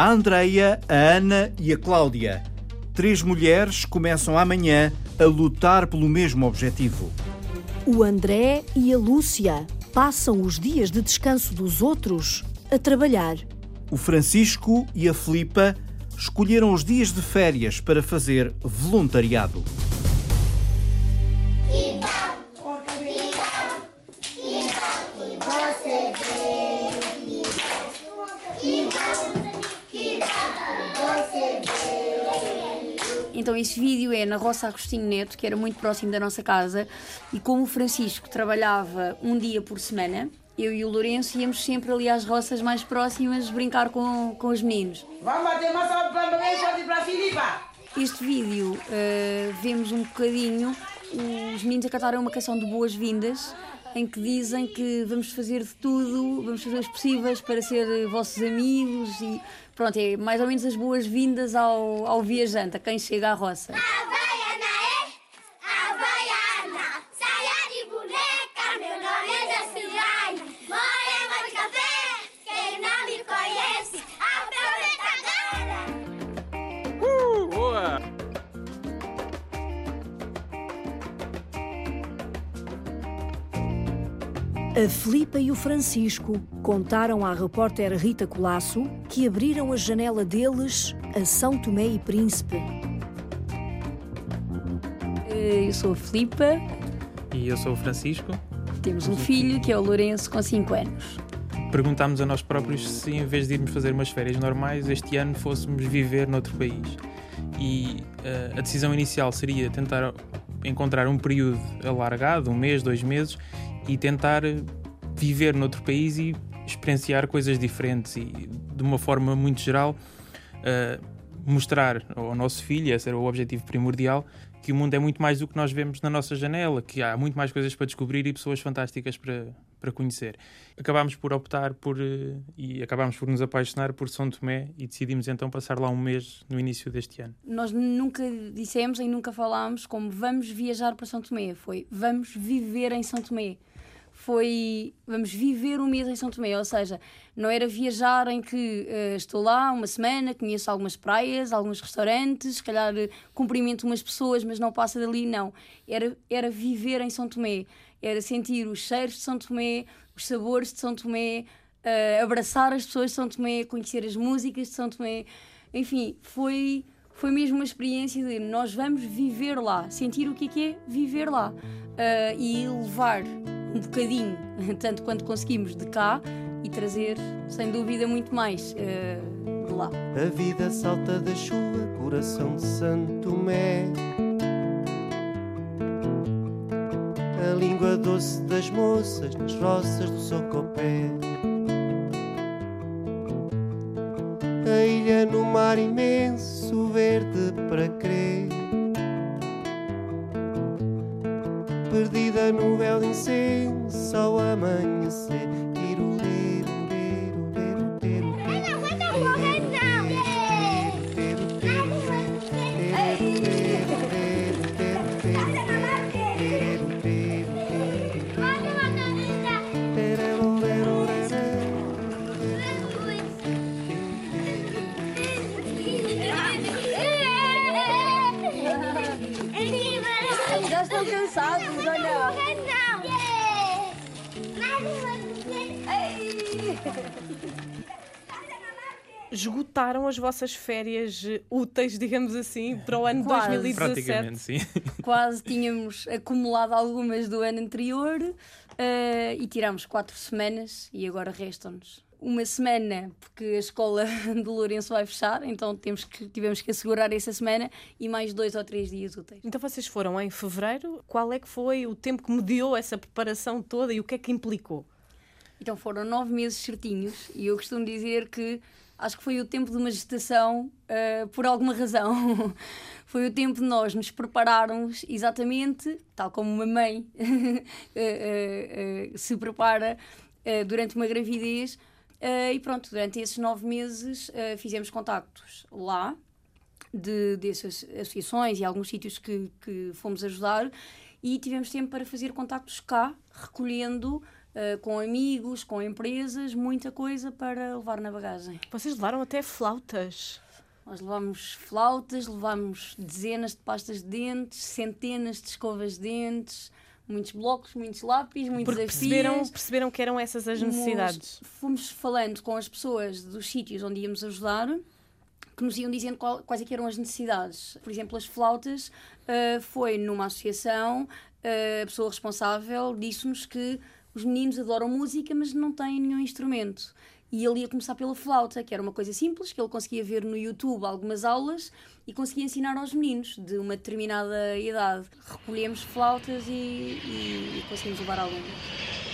a Andreia, a Ana e a Cláudia. Três mulheres começam amanhã a lutar pelo mesmo objetivo. O André e a Lúcia passam os dias de descanso dos outros a trabalhar. O Francisco e a Filipa escolheram os dias de férias para fazer voluntariado. Então esse vídeo é na Roça Agostinho Neto, que era muito próximo da nossa casa, e como o Francisco trabalhava um dia por semana, eu e o Lourenço íamos sempre ali às roças mais próximas brincar com, com os meninos. Vamos bater massa para Filipa! Este vídeo uh, vemos um bocadinho os meninos a cantarem uma canção de boas-vindas em que dizem que vamos fazer de tudo, vamos fazer os possíveis para ser vossos amigos e pronto, é mais ou menos as boas-vindas ao, ao viajante, a quem chega à roça. A Filipa e o Francisco contaram à repórter Rita Colasso que abriram a janela deles a São Tomé e Príncipe. Eh, eu sou a Filipa. E eu sou o Francisco. Temos um filho que é o Lourenço, com 5 anos. Perguntámos a nós próprios se, em vez de irmos fazer umas férias normais, este ano fôssemos viver noutro país. E uh, a decisão inicial seria tentar encontrar um período alargado, um mês, dois meses, e tentar viver noutro país e experienciar coisas diferentes e de uma forma muito geral uh, mostrar ao nosso filho, esse era o objetivo primordial, que o mundo é muito mais do que nós vemos na nossa janela, que há muito mais coisas para descobrir e pessoas fantásticas para, para conhecer. Acabámos por optar por uh, e acabámos por nos apaixonar por São Tomé e decidimos então passar lá um mês no início deste ano. Nós nunca dissemos e nunca falámos como vamos viajar para São Tomé, foi vamos viver em São Tomé foi vamos viver um mês em São Tomé, ou seja, não era viajar em que uh, estou lá uma semana, conheço algumas praias, alguns restaurantes, se calhar uh, cumprimento umas pessoas, mas não passa dali, não. Era, era viver em São Tomé, era sentir os cheiros de São Tomé, os sabores de São Tomé, uh, abraçar as pessoas de São Tomé, conhecer as músicas de São Tomé, enfim, foi foi mesmo uma experiência de nós vamos viver lá, sentir o que é, é viver lá uh, e levar um bocadinho, tanto quanto conseguimos, de cá e trazer, sem dúvida, muito mais uh, de lá. A vida salta da chuva, coração de Santo Tomé. Doce das moças nas roças do Socopé. A ilha no mar imenso, verde para crer. perdida no véu de incenso ao amanhecer. Esgotaram as vossas férias eh, úteis, digamos assim, para o ano Quase. 2017? Praticamente, sim. Quase tínhamos acumulado algumas do ano anterior uh, e tirámos quatro semanas e agora restam-nos uma semana, porque a escola de Lourenço vai fechar, então temos que, tivemos que assegurar essa semana e mais dois ou três dias úteis. Então vocês foram em fevereiro. Qual é que foi o tempo que mediou essa preparação toda e o que é que implicou? Então foram nove meses certinhos e eu costumo dizer que acho que foi o tempo de uma gestação uh, por alguma razão. foi o tempo de nós nos prepararmos exatamente, tal como uma mãe uh, uh, se prepara durante uma gravidez. e pronto, durante esses nove meses fizemos contactos lá, de, dessas associações e alguns sítios que, que fomos ajudar, e tivemos tempo para fazer contactos cá, recolhendo uh, com amigos, com empresas, muita coisa para levar na bagagem. Vocês levaram até flautas. Nós levamos flautas, levamos dezenas de pastas de dentes, centenas de escovas de dentes, muitos blocos, muitos lápis, muitos Porque perceberam, perceberam que eram essas as necessidades. Fomos falando com as pessoas dos sítios onde íamos ajudar que nos iam dizendo qual, quais é eram as necessidades. Por exemplo, as flautas uh, foi numa associação, uh, a pessoa responsável disse-nos que os meninos adoram música, mas não têm nenhum instrumento. E ele ia começar pela flauta, que era uma coisa simples, que ele conseguia ver no YouTube algumas aulas e conseguia ensinar aos meninos de uma determinada idade. Recolhemos flautas e, e, conseguimos levar alunos.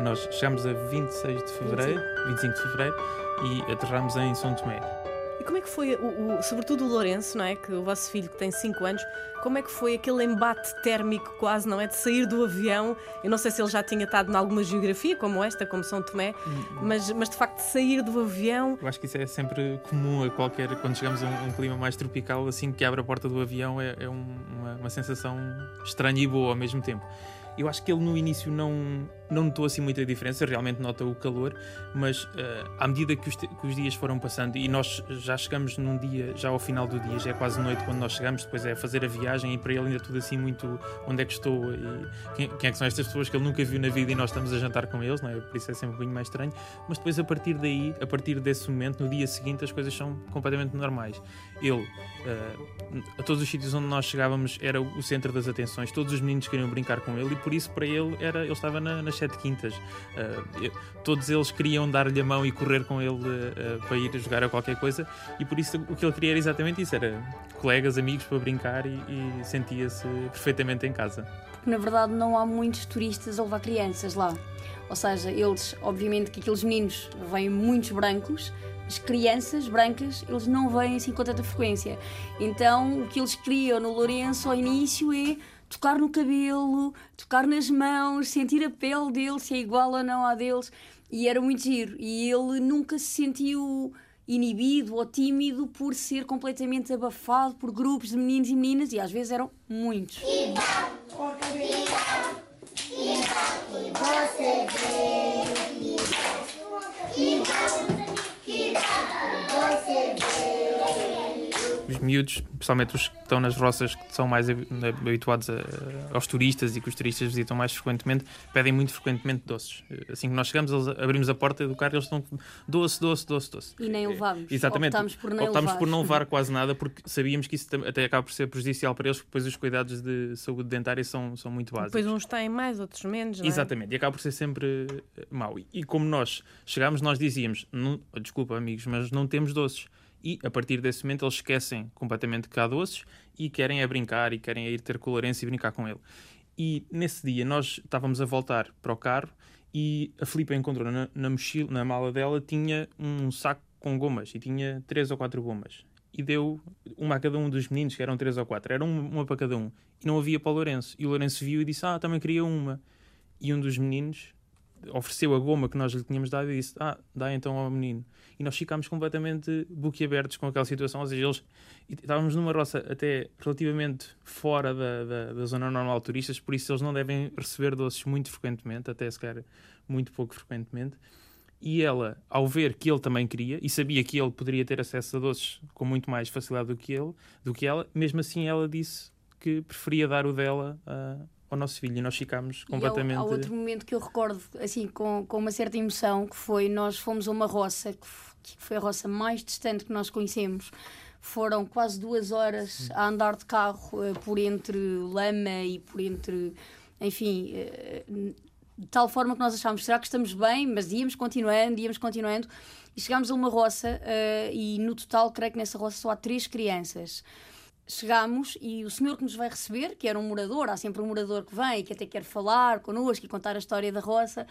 Nós chegamos a 26 de fevereiro, 25 de fevereiro, e aterramos em São Tomé. E como é que foi, o, o, sobretudo o Lourenço, não é? Que o vosso filho que tem 5 anos, como é que foi aquele embate térmico quase, não é? De sair do avião. Eu não sei se ele já tinha estado em alguma geografia como esta, como São Tomé, mas, mas de facto de sair do avião. Eu acho que isso é sempre comum a qualquer. Quando chegamos a um, um clima mais tropical, assim que abre a porta do avião, é, é um, uma, uma sensação estranha e boa ao mesmo tempo. Eu acho que ele no início não, não notou assim muita diferença, realmente nota o calor, mas uh, à medida que os, que os, dias foram passando e nós já chegamos num dia, já ao final do dia, já é quase noite quando nós chegamos, depois é fazer a viagem e para ele ainda tudo assim muito onde é que estou e quem, quem é que são estas pessoas que ele nunca viu na vida e nós estamos a jantar com eles, não é? por isso é sempre um bocadinho mais estranho, mas depois a partir daí, a partir desse momento, no dia seguinte, as coisas são completamente normais. Ele, uh, a todos os sítios onde nós chegávamos, era o centro das atenções, todos os meninos queriam brincar com ele e por isso para ele era, ele estava na, nas sete quintas. Uh, todos eles queriam dar-lhe a mão e correr com ele uh, para ir jogar a qualquer coisa, e por isso o que ele queria era exatamente isso: era colegas, amigos para brincar e, e sentia-se perfeitamente em casa. Porque na verdade não há muitos turistas a levar crianças lá. Ou seja, eles, obviamente que aqueles meninos vêm muitos brancos, as crianças brancas, eles não vêm assim com tanta frequência. Então, o que eles criam no Lourenço ao início é tocar no cabelo, tocar nas mãos, sentir a pele deles, se é igual ou não à deles. E era muito giro. E ele nunca se sentiu inibido ou tímido por ser completamente abafado por grupos de meninos e meninas, e às vezes eram muitos. E você vê, você vê miúdos, principalmente os que estão nas roças que são mais habituados a, aos turistas e que os turistas visitam mais frequentemente, pedem muito frequentemente doces. Assim que nós chegamos, eles, abrimos a porta do carro e eles estão doce, doce, doce, doce. E nem levamos. Exatamente. Optámos por não Optámos levar. por não levar quase nada porque sabíamos que isso até acaba por ser prejudicial para eles, porque depois os cuidados de saúde dentária são, são muito básicos. Depois uns têm mais, outros menos. É? Exatamente. E acaba por ser sempre eh, mau. E, e como nós chegámos, nós dizíamos, desculpa amigos, mas não temos doces e a partir desse momento eles esquecem completamente que há doces e querem é brincar e querem é ir ter com o Lourenço e brincar com ele. E nesse dia nós estávamos a voltar para o carro e a Filipe encontrou na, na mochila, na mala dela, tinha um saco com gomas e tinha três ou quatro gomas. E deu uma a cada um dos meninos, que eram três ou quatro, era uma, uma para cada um. E não havia para o Lourenço. E o Lourenço viu e disse: Ah, também queria uma. E um dos meninos ofereceu a goma que nós lhe tínhamos dado e disse: Ah, dá então ao menino. E nós ficámos completamente boquiabertos com aquela situação. Ou seja, eles estávamos numa roça até relativamente fora da, da, da, zona normal de turistas, por isso eles não devem receber doces muito frequentemente, até sequer muito pouco frequentemente. E ela, ao ver que ele também queria e sabia que ele poderia ter acesso a doces com muito mais facilidade do que ele, do que ela, mesmo assim ela disse que preferia dar o dela a ao nosso filho e nós ficámos completamente. Há, há outro momento que eu recordo assim com, com uma certa emoção que foi nós fomos a uma roça que foi a roça mais distante que nós conhecemos. Foram quase duas horas a andar de carro uh, por entre lama e por entre, enfim, uh, de tal forma que nós achámos, será que estamos bem? Mas íamos continuando, íamos continuando. E chegámos a uma roça uh, e no total, creio que nessa roça só há três crianças chegamos e o senhor que nos vai receber, que era um morador, há sempre um morador que vem e que até quer falar connosco e contar a história da roça,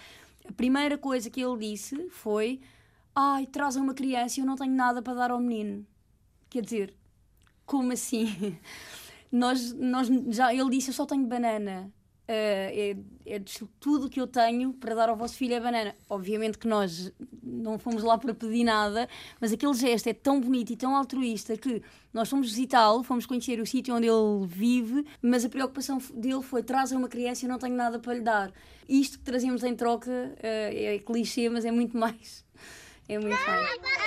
a primeira coisa que ele disse foi: Ai, trazem uma criança e eu não tenho nada para dar ao menino. Quer dizer, como assim? nós, nós já, ele disse: Eu só tenho banana. É, é tudo que eu tenho para dar ao vosso filho é banana. Obviamente que nós não fomos lá para pedir nada, mas aquele gesto é tão bonito e tão altruísta que nós fomos visitá-lo, fomos conhecer o sítio onde ele vive, mas a preocupação dele foi trazer uma criança e eu não tenho nada para lhe dar. Isto que trazemos em troca é, é clichê, mas é muito mais. É muito mais.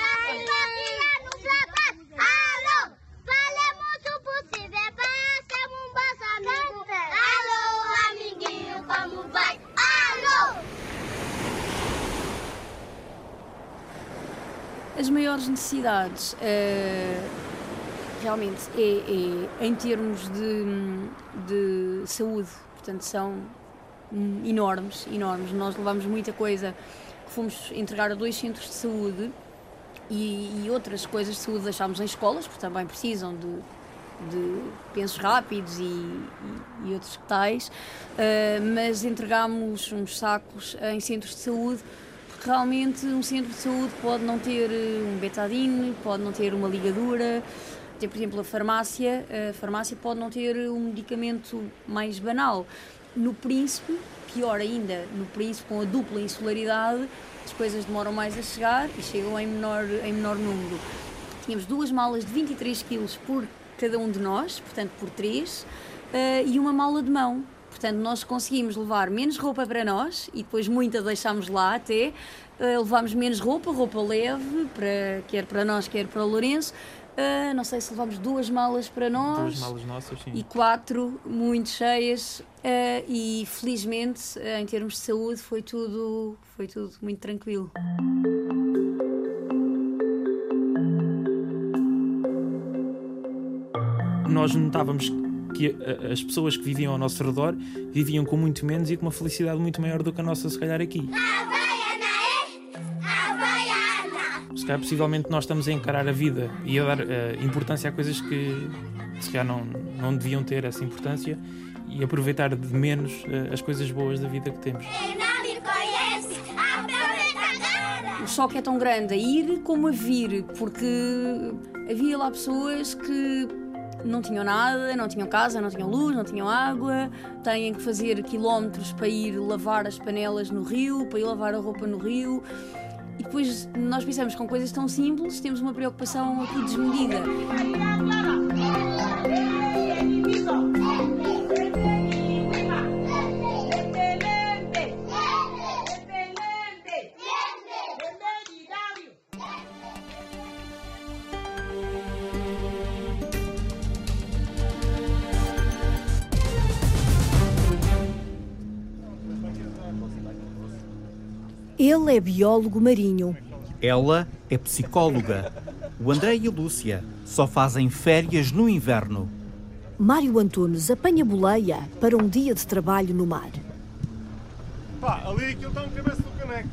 As maiores necessidades, uh, realmente, é, é, em termos de, de saúde, portanto, são enormes, enormes. Nós levamos muita coisa que fomos entregar a dois centros de saúde e, e outras coisas de saúde deixámos em escolas, porque também precisam de, de pensos rápidos e, e, e outros tais, uh, mas entregámos uns sacos em centros de saúde realmente um centro de saúde pode não ter eh, um betadine, pode não ter uma ligadura, tem, por exemplo, a farmácia, a farmácia pode não ter um medicamento mais banal. No Príncipe, pior ainda, no Príncipe com a dupla insularidade, as coisas demoram mais a chegar e chegam em menor, em menor número. Tínhamos duas malas de 23 kg por cada um de nós, portanto por três, uh, e uma mala de mão, Portanto, nós conseguimos levar menos roupa para nós e depois muita deixámos lá até. Uh, levámos menos roupa, roupa leve, para, quer para nós, quer para o Lourenço. Uh, não sei se levamos duas malas para nós. Duas malas nossas, sim. E quatro muito cheias. Uh, e felizmente, em termos de saúde, foi tudo, foi tudo muito tranquilo. Nós notávamos que as pessoas que viviam ao nosso redor viviam com muito menos e com uma felicidade muito maior do que a nossa, se calhar, aqui. Se calhar, possivelmente, nós estamos a encarar a vida e a dar uh, importância a coisas que, se calhar, não, não deviam ter essa importância e aproveitar de menos uh, as coisas boas da vida que temos. O choque é tão grande a ir como a vir, porque havia lá pessoas que não tinham nada, não tinham casa, não tinham luz, não tinham água, têm que fazer quilómetros para ir lavar as panelas no rio, para ir lavar a roupa no rio. E depois nós pensamos com coisas tão simples, temos uma preocupação aqui desmedida. Ele é biólogo marinho. Ela é psicóloga. O André e a Lúcia só fazem férias no inverno. Mário Antunes apanha boleia para um dia de trabalho no mar. Pá, ali aquilo está um cabeça do caneco.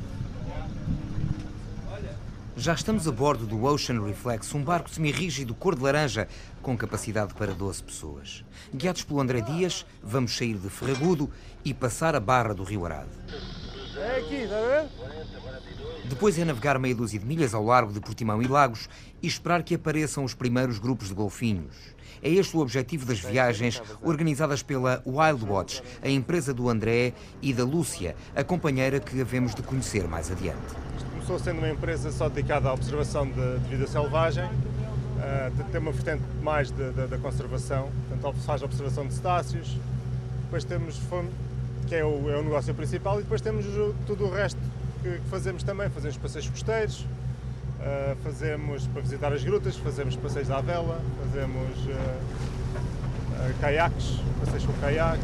Já estamos a bordo do Ocean Reflex, um barco semi-rígido cor de laranja com capacidade para 12 pessoas. Guiados pelo André Dias, vamos sair de Ferragudo e passar a barra do Rio Arado. É aqui, está a ver? Depois é navegar meia dúzia de milhas ao largo de Portimão e Lagos e esperar que apareçam os primeiros grupos de golfinhos. É este o objetivo das viagens organizadas pela Wild Watch, a empresa do André e da Lúcia, a companheira que havemos de conhecer mais adiante. Isto começou sendo uma empresa só dedicada à observação de, de vida selvagem, uh, tem uma vertente mais da conservação, portanto faz a observação de cetáceos, depois temos que é o, é o negócio principal, e depois temos tudo o resto que, que fazemos também. Fazemos passeios costeiros, uh, fazemos para visitar as grutas, fazemos passeios à vela, fazemos uh, uh, caiaques, passeios com caiaque,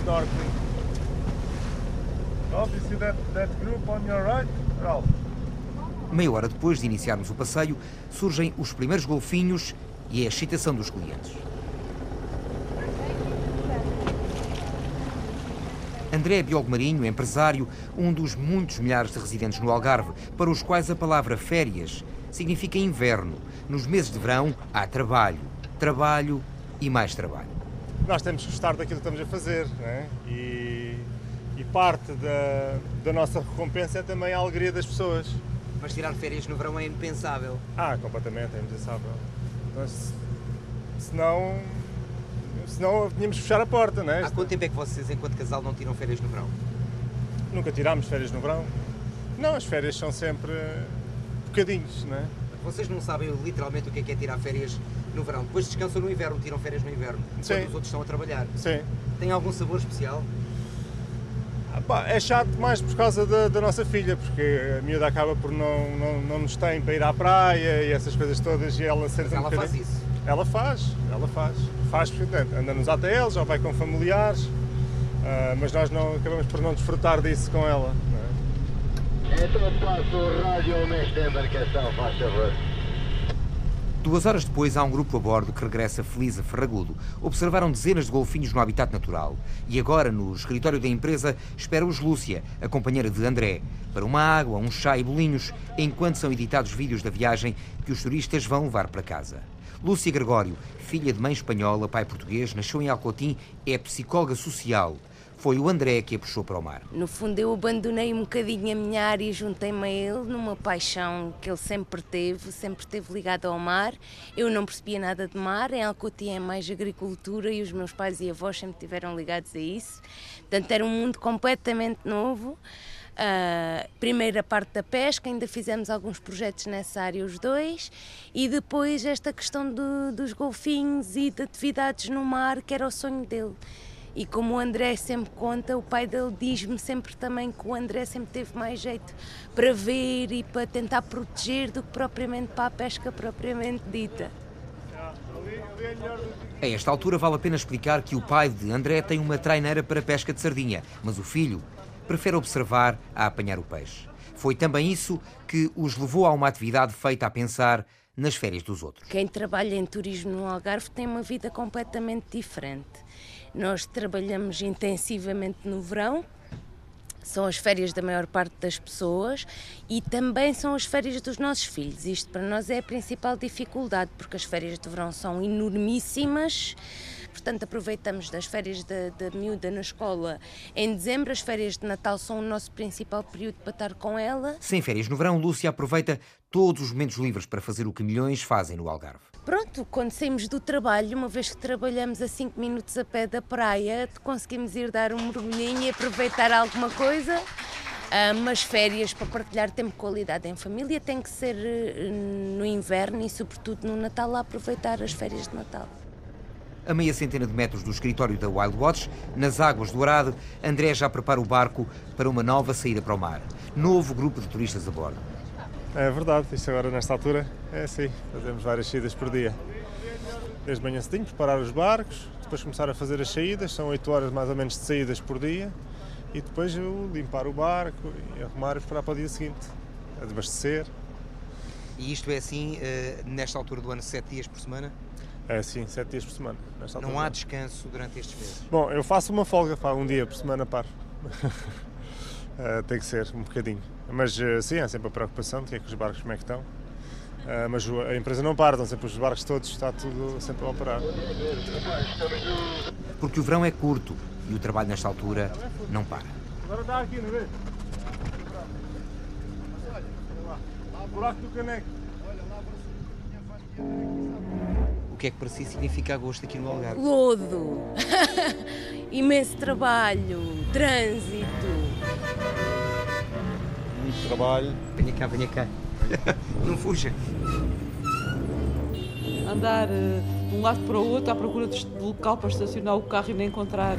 snorkeling. Ralph, you see that, that group on your right? Ralph. Meia hora depois de iniciarmos o passeio, surgem os primeiros golfinhos e a excitação dos clientes. André é biólogo marinho, empresário, um dos muitos milhares de residentes no Algarve, para os quais a palavra férias significa inverno. Nos meses de verão há trabalho, trabalho e mais trabalho. Nós temos que gostar daquilo que estamos a fazer, né? e, e parte da, da nossa recompensa é também a alegria das pessoas. Mas tirar férias no verão é impensável. Ah, completamente, é impensável. Então, se, senão senão tínhamos que fechar a porta, não é? Há quanto tempo é que vocês, enquanto casal, não tiram férias no verão? Nunca tirámos férias no verão. Não, as férias são sempre bocadinhos, não é? Vocês não sabem literalmente o que é, que é tirar férias no verão. Depois descansam no inverno, tiram férias no inverno. Sim. Quando os outros estão a trabalhar. Sim. Tem algum sabor especial? Ah, pá, é chato mais por causa da, da nossa filha, porque a miúda acaba por não, não, não nos tem para ir à praia e essas coisas todas e ela sente Mas um ela faz isso. Ela faz, ela faz. Faz perfeitamente. Anda nos ATLs, já vai com familiares, ah, mas nós não, acabamos por não desfrutar disso com ela. não é? Então passo o rádio ao mestre da embarcação, faz favor. Duas horas depois, há um grupo a bordo que regressa feliz a Ferragudo. Observaram dezenas de golfinhos no habitat natural. E agora, no escritório da empresa, espera-os Lúcia, a companheira de André, para uma água, um chá e bolinhos, enquanto são editados vídeos da viagem que os turistas vão levar para casa. Lúcia Gregório, filha de mãe espanhola, pai português, nasceu em Alcotim, é psicóloga social. Foi o André que a puxou para o mar. No fundo, eu abandonei um bocadinho a minha área e juntei-me a ele numa paixão que ele sempre teve, sempre esteve ligado ao mar. Eu não percebia nada de mar, em Alcotim é mais agricultura e os meus pais e avós sempre estiveram ligados a isso. Portanto, era um mundo completamente novo. Uh, primeiro a parte da pesca, ainda fizemos alguns projetos nessa área os dois, e depois esta questão do- dos golfinhos e de atividades no mar, que era o sonho dele. E como o André sempre conta, o pai dele diz-me sempre também que o André sempre teve mais jeito para ver e para tentar proteger do que propriamente para a pesca propriamente dita. A esta altura vale a pena explicar que o pai de André tem uma traineira para pesca de sardinha, mas o filho prefere observar a apanhar o peixe. Foi também isso que os levou a uma atividade feita a pensar nas férias dos outros. Quem trabalha em turismo no Algarve tem uma vida completamente diferente. Nós trabalhamos intensivamente no verão, são as férias da maior parte das pessoas e também são as férias dos nossos filhos. Isto para nós é a principal dificuldade, porque as férias de verão são enormíssimas. Portanto, aproveitamos das férias da, da miúda na escola em dezembro. As férias de Natal são o nosso principal período para estar com ela. Sem férias no verão, Lúcia aproveita todos os momentos livres para fazer o que milhões fazem no Algarve. Pronto, quando saímos do trabalho, uma vez que trabalhamos a 5 minutos a pé da praia, conseguimos ir dar um mergulhinho e aproveitar alguma coisa. Ah, mas férias para partilhar tempo de qualidade em família tem que ser eh, no inverno e, sobretudo, no Natal, a aproveitar as férias de Natal. A meia centena de metros do escritório da Wild Watch, nas águas do Dourado, André já prepara o barco para uma nova saída para o mar. Novo grupo de turistas a bordo. É verdade, isto agora nesta altura é assim, fazemos várias saídas por dia. Desde manhã cedinho, preparar os barcos, depois começar a fazer as saídas, são 8 horas mais ou menos de saídas por dia, e depois limpar o barco e arrumar e preparar para o dia seguinte, abastecer. E isto é assim, eh, nesta altura do ano, sete dias por semana? É assim, 7 dias por semana. nesta Não há descanso durante estes meses. Bom, eu faço uma folga, pá, um dia por semana paro. Eh, tem que ser, um bocadinho. Mas eh, sim, há sempre a preocupação de que é que os barcos como é que estão. Eh, mas a empresa não para, estão sempre os barcos todos, está tudo sempre a operar. Porque o verão é curto e o trabalho nesta altura não para. Agora dá aqui, não vê? Buraco do caneco. O que é que para si significa agosto aqui no Algarve? Lodo, imenso trabalho, trânsito. Muito trabalho. Venha cá, venha cá. Não fuja. andar eh, de um lado para o outro à procura de local para estacionar o carro e nem encontrar.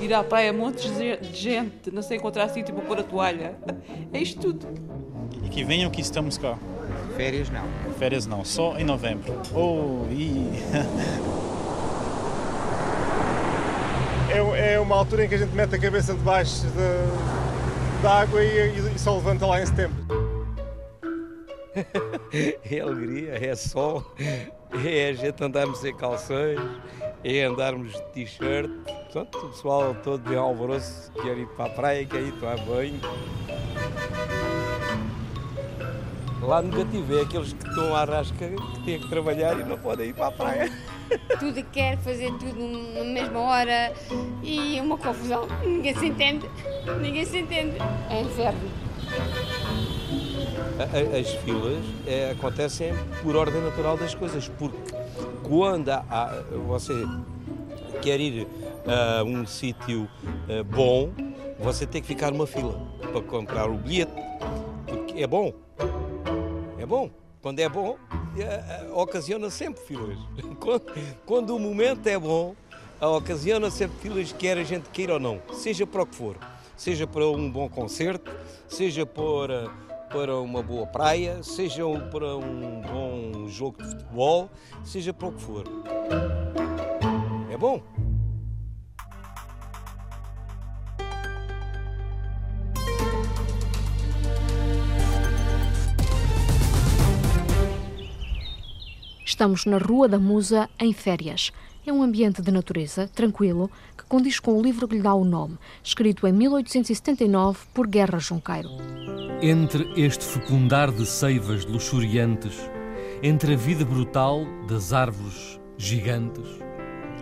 Ir à praia, montes de de gente, não sei encontrar sítio para pôr a toalha. É isto tudo. Que venham que estamos cá. Férias não. Férias não, só em novembro. Oh, e... É, é uma altura em que a gente mete a cabeça debaixo da, da água e, e só levanta lá em setembro. É alegria, é sol, é a gente andarmos sem calções, é andarmos de t-shirt. Portanto, o pessoal todo de alvoroço quer ir para a praia, quer ir tomar banho. Lá nunca tive, é aqueles que estão à rasca, que têm que trabalhar e não podem ir para a praia. tudo quer fazer tudo na mesma hora e é uma confusão. Ninguém se entende. Ninguém se entende. É inferno. as filas é, acontecem por ordem natural das coisas, porque quando há- você quer ir a um sítio eh, bom, você tem que ficar numa fila para comprar o bilhete, porque é bom. É bom. Quando é bom, eh, eh, ocasiona sempre filas. Quando, quando o momento é bom, ocasiona sempre filas, quer a gente queira ou não, seja para o que for. Seja para um bom concerto, seja para, para uma boa praia, seja para um bom jogo de futebol, seja para o que for. É bom. Estamos na Rua da Musa, em férias. É um ambiente de natureza, tranquilo, que condiz com o livro que lhe dá o nome, escrito em 1879 por Guerra Junqueiro. Entre este fecundar de seivas luxuriantes, entre a vida brutal das árvores gigantes,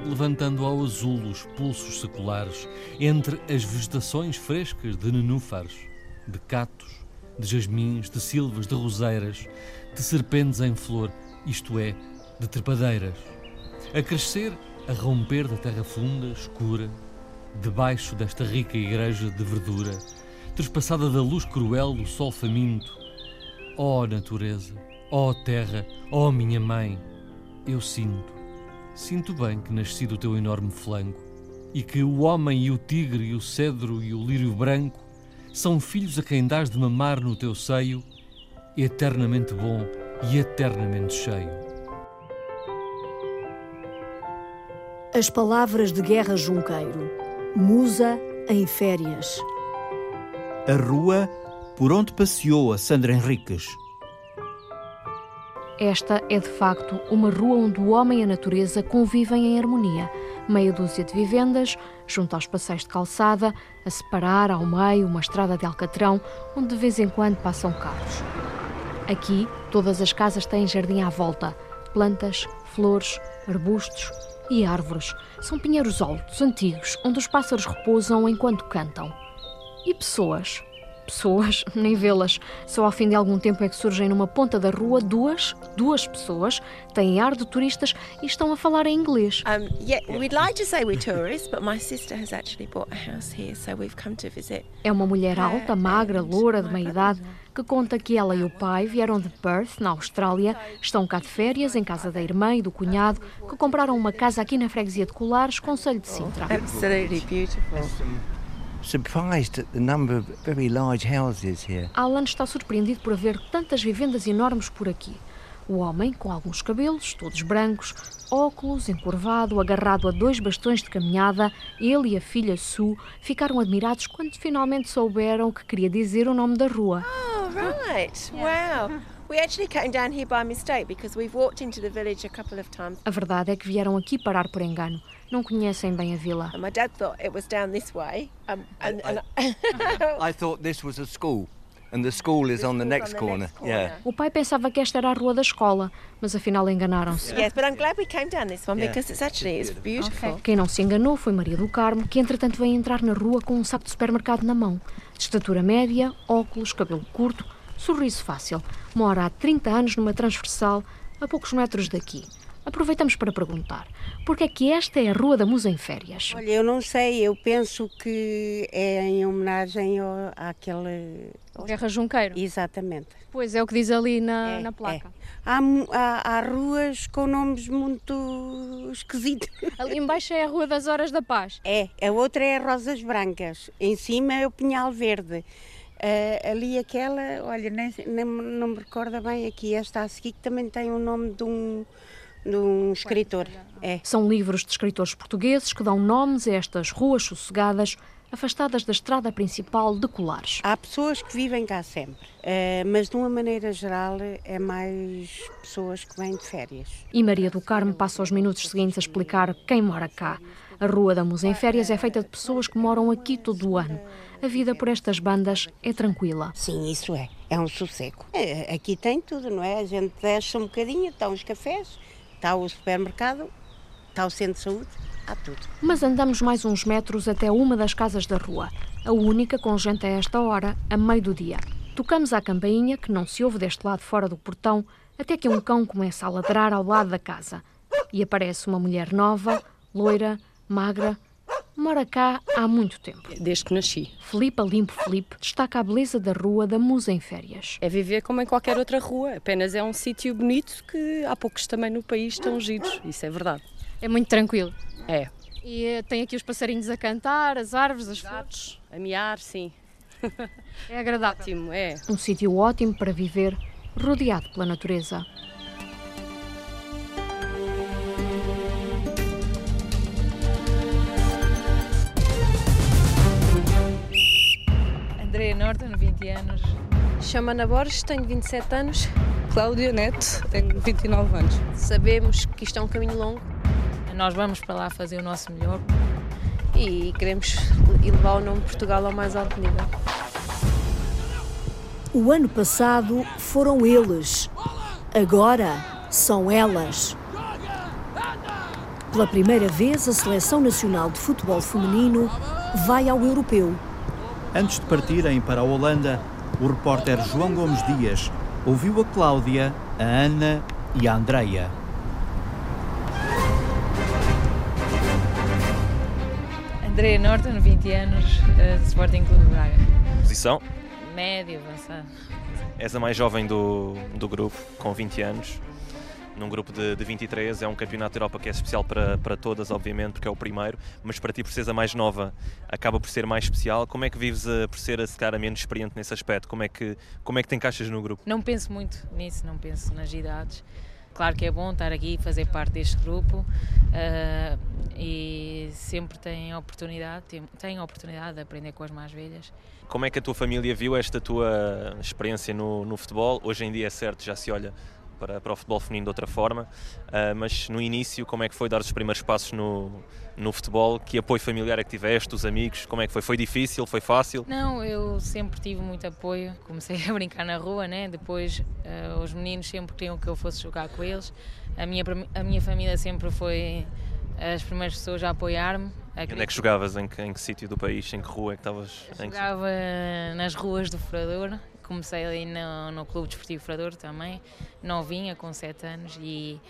levantando ao azul os pulsos seculares, entre as vegetações frescas de nenúfares, de catos, de jasmins, de silvas, de roseiras, de serpentes em flor, isto é, de trepadeiras, a crescer, a romper da terra funda, escura, debaixo desta rica igreja de verdura, trespassada da luz cruel do sol faminto. Ó natureza, ó terra, ó minha mãe, eu sinto, sinto bem que nasci do teu enorme flanco e que o homem e o tigre e o cedro e o lírio branco são filhos a quem dás de mamar no teu seio, eternamente bom e eternamente cheio. As palavras de Guerra Junqueiro. Musa em férias. A rua por onde passeou a Sandra Henriques. Esta é de facto uma rua onde o homem e a natureza convivem em harmonia. Meia dúzia de vivendas, junto aos passeios de calçada, a separar ao meio uma estrada de alcatrão, onde de vez em quando passam carros. Aqui, todas as casas têm jardim à volta: plantas, flores, arbustos e árvores. São pinheiros altos, antigos, onde os pássaros repousam enquanto cantam. E pessoas? Pessoas, nem vê-las. Só ao fim de algum tempo é que surgem numa ponta da rua duas, duas pessoas, têm ar de turistas e estão a falar em inglês. Um, yeah, we'd like to say we're tourists, but my sister has actually bought a house here, so we've come to visit. É uma mulher alta, magra, loura, de meia idade, que conta que ela e o pai vieram de Perth, na Austrália, estão cá de férias em casa da irmã e do cunhado, que compraram uma casa aqui na freguesia de Colares, Conselho de Sintra. Absolutely beautiful. surprised at the number of very large houses here. Alan está surpreendido por haver tantas vivendas enormes por aqui. O homem, com alguns cabelos, todos brancos, óculos, encurvado, agarrado a dois bastões de caminhada, ele e a filha Sue ficaram admirados quando finalmente souberam que queria dizer o nome da rua. Oh, right. Wow. We actually came down here by mistake because we've walked into the village a couple of times. A verdade é que vieram aqui parar por engano. Não conhecem bem a vila. And my dad thought it was down this way. Um, and, and I thought this was a school, and the school is on the next corner. Yeah. O pai pensava que esta era a rua da escola, mas afinal enganaram-se. yes, but I'm glad we came down this one Yeah. because it's actually it's beautiful. Quem não se enganou foi Maria do Carmo, que entretanto veio entrar na rua com um saco de supermercado na mão. De estatura média, óculos, cabelo curto, sorriso fácil. Mora há 30 anos numa transversal, a poucos metros daqui. Aproveitamos para perguntar: porquê é que esta é a Rua da Musa em férias? Olha, eu não sei, eu penso que é em homenagem ao, àquele. Guerra Junqueiro. Exatamente. Pois é o que diz ali na, É, na placa. Há, mu- há, há ruas com nomes muito esquisitos. Ali embaixo é a Rua das Horas da Paz. É, a outra é Rosas Brancas, em cima é o Pinhal Verde. Ah, ali aquela, olha, nem, nem me- não me recorda bem aqui, esta a seguir que também tem o nome de um, de um escritor. É. São livros de escritores portugueses que dão nomes a estas ruas sossegadas, afastadas da estrada principal de Colares. Há pessoas que vivem cá sempre, ah, mas de uma maneira geral é mais pessoas que vêm de férias. E Maria do Carmo passa os minutos seguintes a explicar quem mora cá. A Rua da Musa em Férias é feita de pessoas que moram aqui todo o ano. A vida por estas bandas é tranquila. Sim, isso é. É um sossego. É, aqui tem tudo, não é? A gente desce um bocadinho, estão os cafés, está o supermercado, está o centro de saúde, há tudo. Mas andamos mais uns metros até uma das casas da rua, a única com gente a esta hora, a meio do dia. Tocamos à campainha, que não se ouve deste lado fora do portão, até que um cão começa a ladrar ao lado da casa. E aparece uma mulher nova, loira, magra, mora cá há muito tempo. Desde que nasci. Filipa Limpo Felipe destaca a beleza da rua da Musa em férias. É viver como em qualquer outra rua, apenas é um sítio bonito que há poucos também no país estão giros, isso é verdade. É muito tranquilo. É. E eh, tem aqui os passarinhos a cantar, as árvores, as flores. A miar, sim. É agradável. Ótimo, é. Um sítio ótimo para viver, rodeado pela natureza. Andréa Norton, 20 anos. Chamo Ana Borges, tenho 27 anos. Cláudia Neto, tenho 29 anos. Sabemos que isto é um caminho longo. Nós vamos para lá fazer o nosso melhor. E queremos elevar o nome de Portugal ao mais alto nível. O ano passado foram eles. Agora são elas. Pela primeira vez, a Seleção Nacional de Futebol Feminino vai ao Europeu. Antes de partirem para a Holanda, o repórter João Gomes Dias ouviu a Cláudia, a Ana e a Andreia. Andréa Norton, 20 anos, uh, Sporting Clube de Braga. Posição? Médio, avançado. És a mais jovem do, do grupo, com 20 anos. Num grupo de, de 23, é um campeonato de Europa que é especial para, para todas, obviamente, porque é o primeiro, mas para ti, por seres a mais nova, acaba por ser mais especial. Como é que vives a, por ser a secar a menos experiente nesse aspecto? Como é, que, como é que te encaixas no grupo? Não penso muito nisso, não penso nas idades. Claro que é bom estar aqui e fazer parte deste grupo uh, e sempre tem oportunidade, tem, tem oportunidade de aprender com as mais velhas. Como é que a tua família viu esta tua experiência no, no futebol? Hoje em dia é certo, já se olha para, para o futebol feminino de outra forma, uh, mas no início, como é que foi dar os primeiros passos no, no futebol? Que apoio familiar é que tiveste, os amigos? Como é que foi? Foi difícil? Foi fácil? Não, eu sempre tive muito apoio. Comecei a brincar na rua, né? depois uh, os meninos sempre queriam que eu fosse jogar com eles. A minha, a minha família sempre foi as primeiras pessoas a apoiar-me. Onde é que jogavas? Em que, em que sítio do país? Em que rua é que estavas? Jogava nas ruas do Furador. Comecei ali no, no Clube Desportivo Furador também, novinha, com 7 anos, e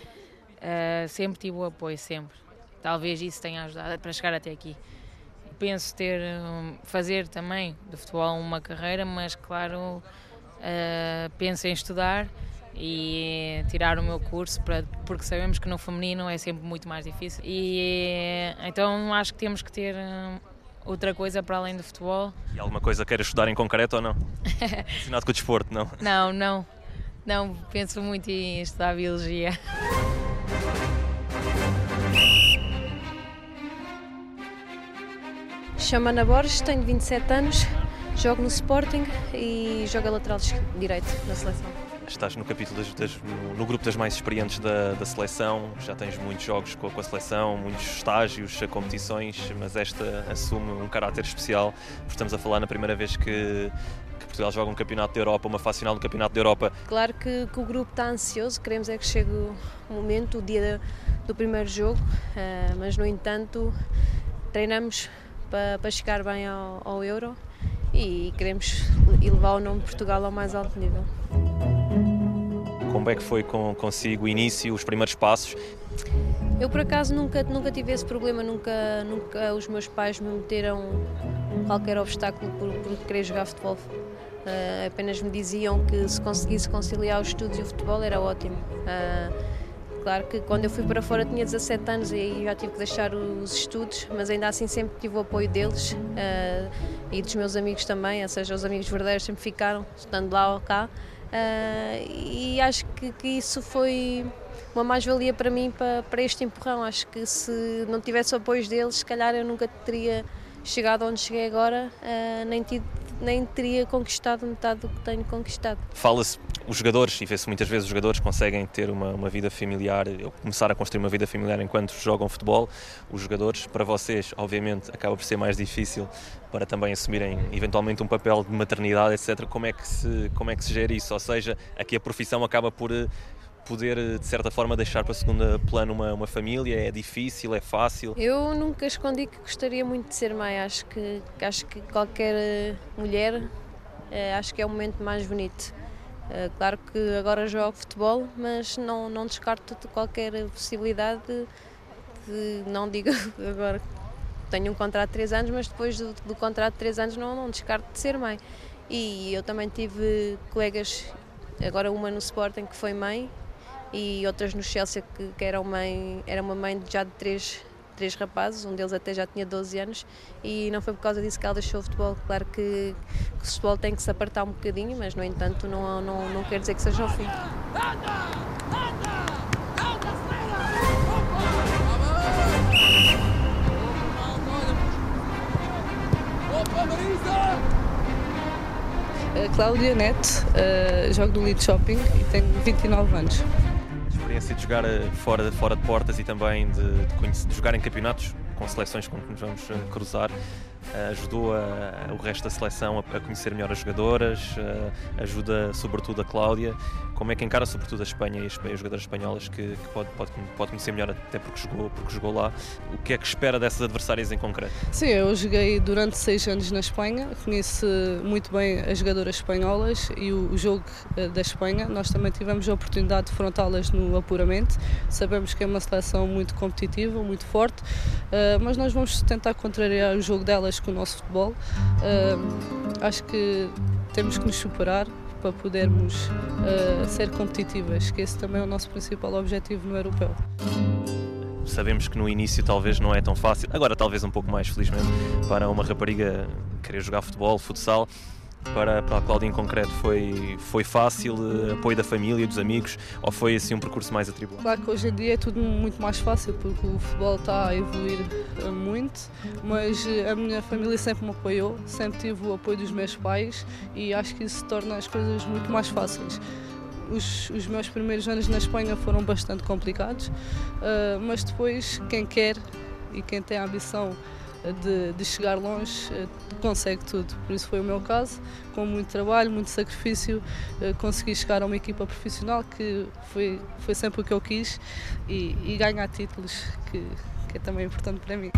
uh, sempre tive o apoio, sempre. Talvez isso tenha ajudado para chegar até aqui. Penso ter, fazer também do futebol uma carreira, mas claro, uh, penso em estudar e tirar o meu curso para, porque sabemos que no feminino é sempre muito mais difícil e então acho que temos que ter outra coisa para além do futebol. E alguma coisa queres estudar em concreto ou não? Ensinado com o desporto, não? Não, não. Não, penso muito em estudar biologia. Chamo Ana Borges, tenho 27 anos, jogo no Sporting e jogo a lateral direito na seleção estás no capítulo das, das, no, grupo das mais experientes da, da seleção, já tens muitos jogos com, com, a seleção, muitos estágios, competições, mas esta assume um caráter especial, porque estamos a falar na primeira vez que, que Portugal joga um campeonato da Europa, uma fase final do campeonato da Europa. Claro que, que, o grupo está ansioso, queremos é que chegue o momento, o dia do primeiro jogo, uh, mas no entanto treinamos para, para chegar bem ao, ao Euro e queremos elevar o nome de Portugal ao mais alto nível. Como é que foi com, consigo o início, os primeiros passos? Eu por acaso nunca, nunca tive esse problema, nunca, nunca os meus pais me meteram qualquer obstáculo por, por querer jogar futebol. Uh, apenas me diziam que se conseguisse conciliar os estudos e o futebol era ótimo. Uh, Claro que quando eu fui para fora tinha 17 anos e já tive que deixar os estudos, mas ainda assim sempre tive o apoio deles uh, e dos meus amigos também, ou seja, os amigos verdadeiros sempre ficaram, estando lá ou cá. Uh, e acho que, que, isso foi uma mais-valia para mim para, para este empurrão. Acho que se não tivesse o apoio deles, se calhar eu nunca teria chegado onde cheguei agora, uh, nem, tido, nem teria conquistado metade do que tenho conquistado. Fala-se, os jogadores, e vê-se muitas vezes os jogadores conseguem ter uma, uma vida familiar, começar a construir uma vida familiar enquanto jogam futebol. Os jogadores, para vocês, obviamente, acaba por ser mais difícil para também assumirem eventualmente um papel de maternidade, etc. Como é que se, como é que se gera isso? Ou seja, aqui a profissão acaba por eh, poder, de certa forma, deixar para segundo plano uma, uma família? É difícil? É fácil? Eu nunca escondi que gostaria muito de ser mãe. Acho que, acho que qualquer eh, mulher uh, acho que é o momento mais bonito. Claro que agora jogo futebol, mas não, não descarto qualquer possibilidade de, de não digo agora tenho um contrato de 3 anos, mas depois do, do contrato de 3 anos não, não descarto de ser mãe. E eu também tive colegas, agora uma no Sporting que foi mãe e outras no Chelsea que, que era, mãe, era uma mãe já de três, três rapazes, um deles até já tinha 12 anos e não foi por causa disso que ela deixou o futebol. Claro que, que o futebol tem que se apartar um bocadinho, mas no entanto não, não, não quer dizer que seja o fim. Cláudia Neto, uh, jogo do Lead Shopping e tenho 29 anos. De jogar eh, fora, fora de portas e também de, de, de jogar em campeonatos com seleções com que nos vamos eh, cruzar ajudou a, o resto da seleção a, a, conhecer melhor as jogadoras, ajuda sobretudo a Cláudia. Como é que encara sobretudo a Espanha e as, as jogadoras espanholas que, que, pode, pode, pode conhecer melhor até porque jogou, porque jogou lá? O que é que espera dessas adversárias em concreto? Sim, eu joguei durante seis anos na Espanha, conheço muito bem as jogadoras espanholas e o, o jogo eh, da Espanha. Nós também tivemos a oportunidade de frontá-las no apuramento. Sabemos que é uma seleção muito competitiva, muito forte, mas nós vamos tentar contrariar o jogo delas com o nosso futebol. Uh, acho que temos que nos superar para podermos uh, ser competitivas, que esse também é o nosso principal objetivo no europeu. Sabemos que no início talvez não é tão fácil, agora talvez um pouco mais felizmente, para uma rapariga querer jogar futebol, futsal para, para a Cláudia em concreto foi, foi fácil, eh, apoio da família, dos amigos, ou foi assim um percurso mais atribulado? Claro que hoje em dia é tudo muito mais fácil porque o futebol está a evoluir eh, muito, mas eh, a minha família sempre me apoiou, sempre tive o apoio dos meus pais e acho que isso torna as coisas muito mais fáceis. Os, os, meus primeiros anos na Espanha foram bastante complicados, uh, mas depois quem quer e quem tem a ambição de, de, chegar longe, eh, consegue tudo. Por isso foi o meu caso, com muito trabalho, muito sacrifício, eh, consegui chegar a uma equipa profissional que foi, foi sempre o que eu quis e, e ganhar títulos, que, que é também importante para mim.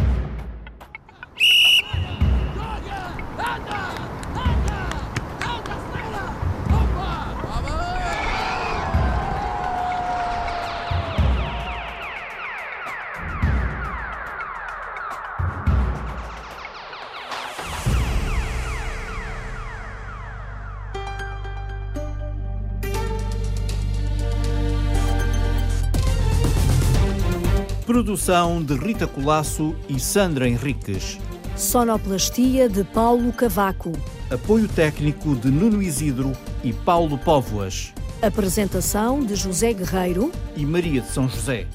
Produção de Rita Colasso e Sandra Henriques. Sonoplastia de Paulo Cavaco. Apoio técnico de Nuno Isidro e Paulo Póvoas. Apresentação de José Guerreiro e Maria de São José.